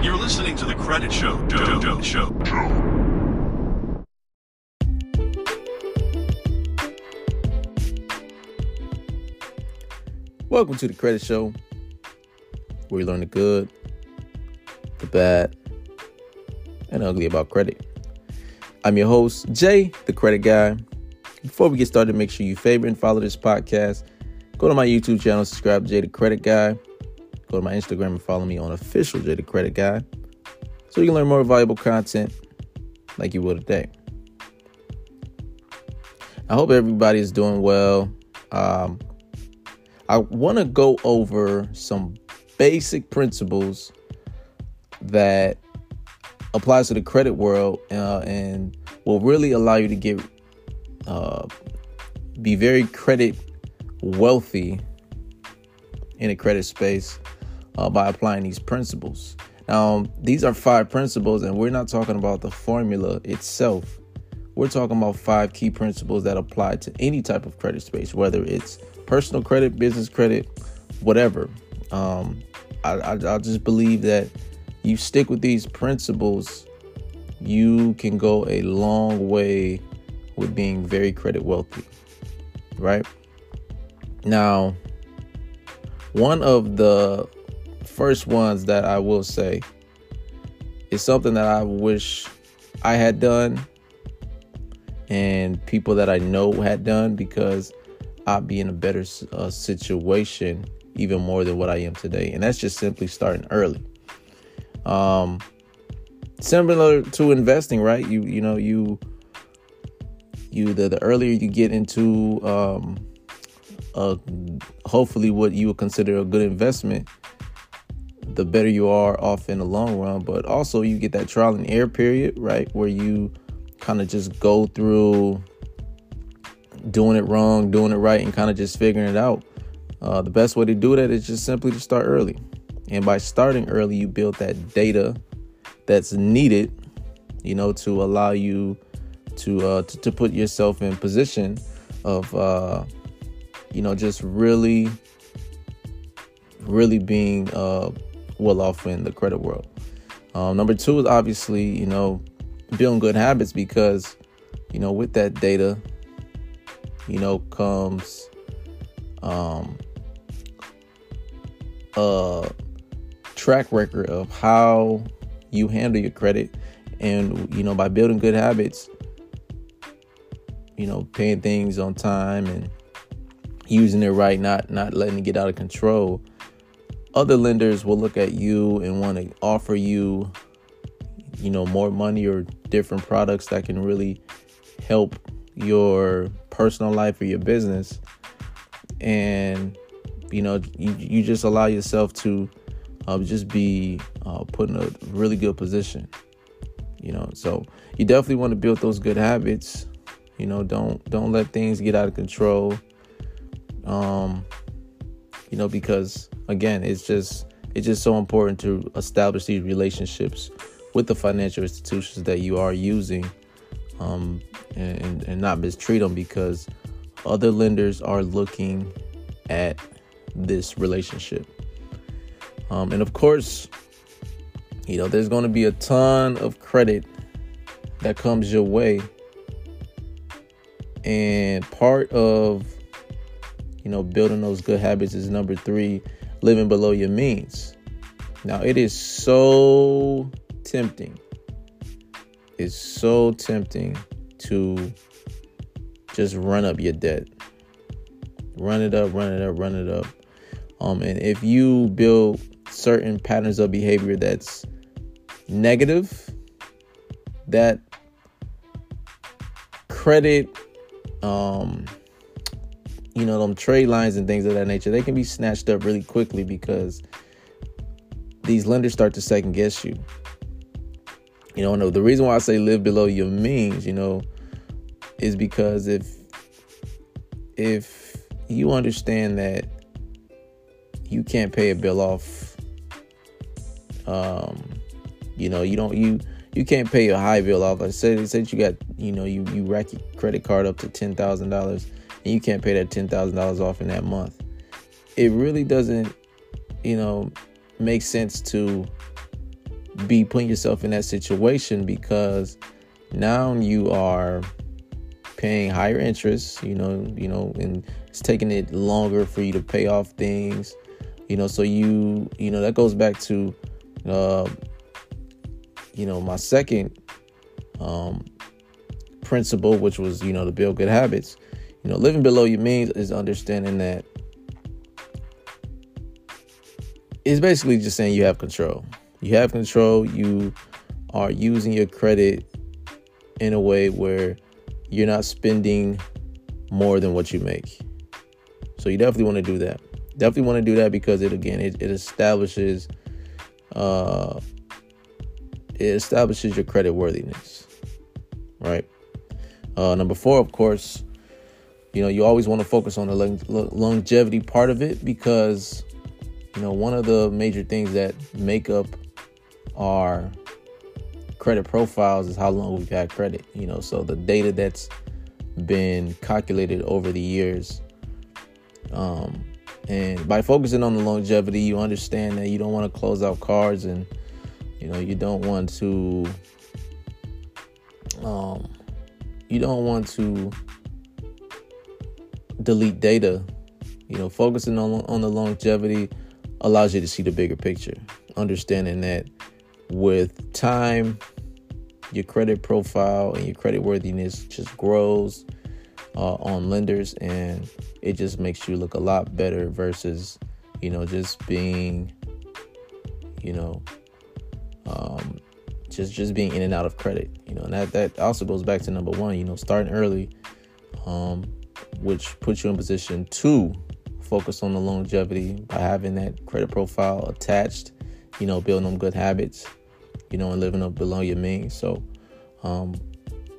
You're listening to the Credit Show. Show. Show. Show. Welcome to the Credit Show, where you learn the good, the bad, and ugly about credit. I'm your host, Jay, the credit guy. Before we get started, make sure you favorite and follow this podcast. Go to my YouTube channel, subscribe to Jay, the credit guy. Go to my Instagram and follow me on official the credit guy, so you can learn more valuable content like you will today. I hope everybody is doing well. Um, I want to go over some basic principles that applies to the credit world uh, and will really allow you to get uh, be very credit wealthy in the credit space uh, by applying these principles. Now, these are five principles, and we're not talking about the formula itself. We're talking about five key principles that apply to any type of credit space, whether it's personal credit, business credit, whatever. Um, I, I, I just believe that you stick with these principles, you can go a long way with being very credit wealthy, right? Now, one of the first ones that I will say is something that I wish I had done and people that I know had done because I'd be in a better uh, situation even more than what I am today. And that's just simply starting early. Um, similar to investing, right? You you know you you the, the earlier you get into um, uh, hopefully what you would consider a good investment, the better you are off in the long run. But also you get that trial and error period, right, where you kind of just go through doing it wrong, doing it right, and kind of just figuring it out. Uh, the best way to do that is just simply to start early. And by starting early, you build that data that's needed, you know, to allow you to uh, to, to put yourself in position of, uh, you know, just really, really being uh, well off in the credit world. Um, number two is obviously, you know, building good habits because, you know, with that data, you know, comes um, a track record of how you handle your credit. And, you know, by building good habits, you know, paying things on time and using it right, not not letting it get out of control, other lenders will look at you and want to offer you, you know, more money or different products that can really help your personal life or your business. And you know you, you just allow yourself to uh, just be uh, put in a really good position you know. So you definitely want to build those good habits you know. Don't don't let things get out of control. Um you know because again it's just it's just so important to establish these relationships with the financial institutions that you are using um, and, and not mistreat them because other lenders are looking at this relationship. Um, and of course, you know, there's going to be a ton of credit that comes your way. And part of, you know, building those good habits is number three, living below your means. Now, it is so tempting it's so tempting to just run up your debt. Run it up, run it up, run it up. Um, and if you build certain patterns of behavior that's negative, that credit, um, you know, them trade lines and things of that nature, they can be snatched up really quickly because these lenders start to second guess you. You know, no, the reason why I say live below your means, you know, is because if if you understand that you can't pay a bill off, um, you know, you don't you you can't pay a high bill off. I said, said you got, you know, you you rack your credit card up to ten thousand dollars, and you can't pay that ten thousand dollars off in that month. It really doesn't, you know, make sense to be putting yourself in that situation because now you are paying higher interest, you know, you know, and it's taking it longer for you to pay off things, you know, so you, you know, that goes back to uh you know, my second um principle, which was, you know, to build good habits. You know, living below your means is understanding that it's basically just saying you have control. You have control. You are using your credit in a way where you're not spending more than what you make. So you definitely want to do that. Definitely want to do that because it again it, it establishes uh it establishes your credit worthiness. Right? Uh number 4 of course, you know, you always want to focus on the longevity part of it because you know, one of the major things that make up our credit profiles is how long we've had credit, you know, so the data that's been calculated over the years. Um, and by focusing on the longevity, you understand that you don't want to close out cards and, you know, you don't want to, um, you don't want to delete data. You know, focusing on on the longevity allows you to see the bigger picture, understanding that with time, your credit profile and your credit worthiness just grows uh, on lenders, and it just makes you look a lot better versus, you know, just being, you know, um, just just being in and out of credit. You know, and that that also goes back to number one. You know, starting early, um, which puts you in position to focus on the longevity by having that credit profile attached, you know, building them good habits, you know, and living up below your means. So, um,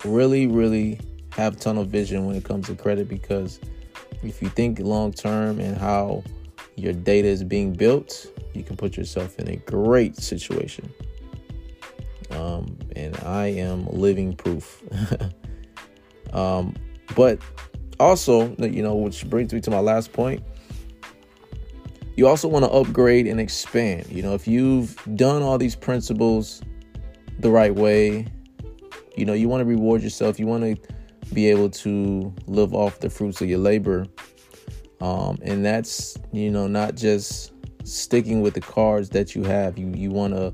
really, really have tunnel vision when it comes to credit because if you think long term and how your data is being built, you can put yourself in a great situation. Um, and I am living proof. um, but also, you know, which brings me to my last point you also want to upgrade and expand. You know, if you've done all these principles the right way, you know, you want to reward yourself. You want to be able to live off the fruits of your labor. Um, and that's, you know, not just sticking with the cards that you have. You you want to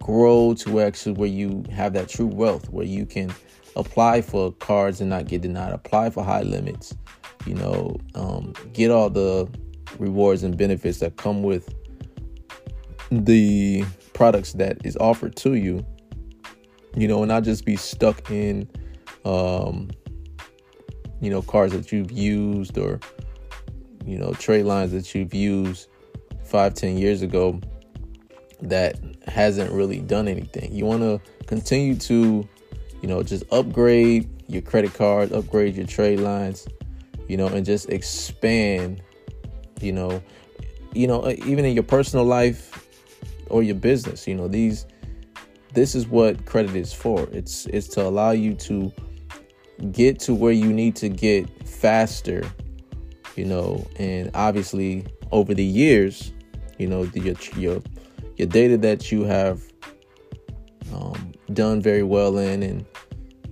grow to actually where you have that true wealth, where you can apply for cards and not get denied, apply for high limits, you know, um, get all the rewards and benefits that come with the products that is offered to you you know and not just be stuck in um you know cards that you've used or you know trade lines that you've used five ten years ago that hasn't really done anything. You want to continue to you know just upgrade your credit card upgrade your trade lines you know and just expand you know you know uh, even in your personal life or your business you know these this is what credit is for. It's it's to allow you to get to where you need to get faster you know and obviously over the years you know the, your your your data that you have um, done very well in and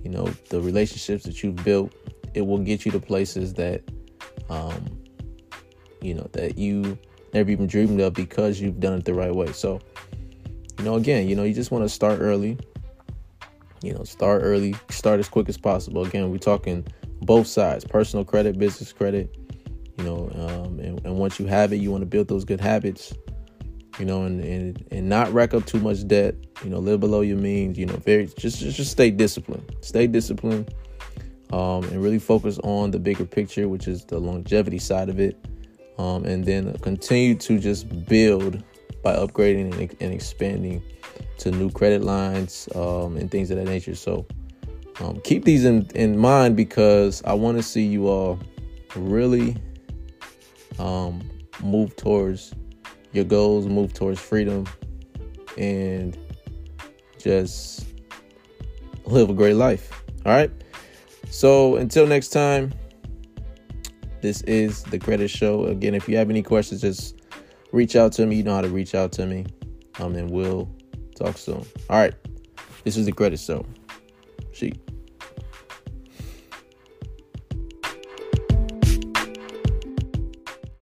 you know the relationships that you've built it will get you to places that um, you know, that you never even dreamed of because you've done it the right way. So, you know, again, you know, you just want to start early. You know, start early, start as quick as possible. Again, we're talking both sides personal credit, business credit. You know, um, and, and once you have it, you want to build those good habits you know, and, and and not rack up too much debt. You know, live below your means. You know, very just just, just stay disciplined. Stay disciplined, um, and really focus on the bigger picture, which is the longevity side of it um, and then continue to just build by upgrading and, and expanding to new credit lines um, and things of that nature. So um, keep these in, in mind because I want to see you all really um, move towards your goals, move towards freedom, and just live a great life. All right. So until next time. This is the Credit Show. Again, if you have any questions, just reach out to me. You know how to reach out to me. Um, and we'll Talk soon. All right. This is the credit show. See.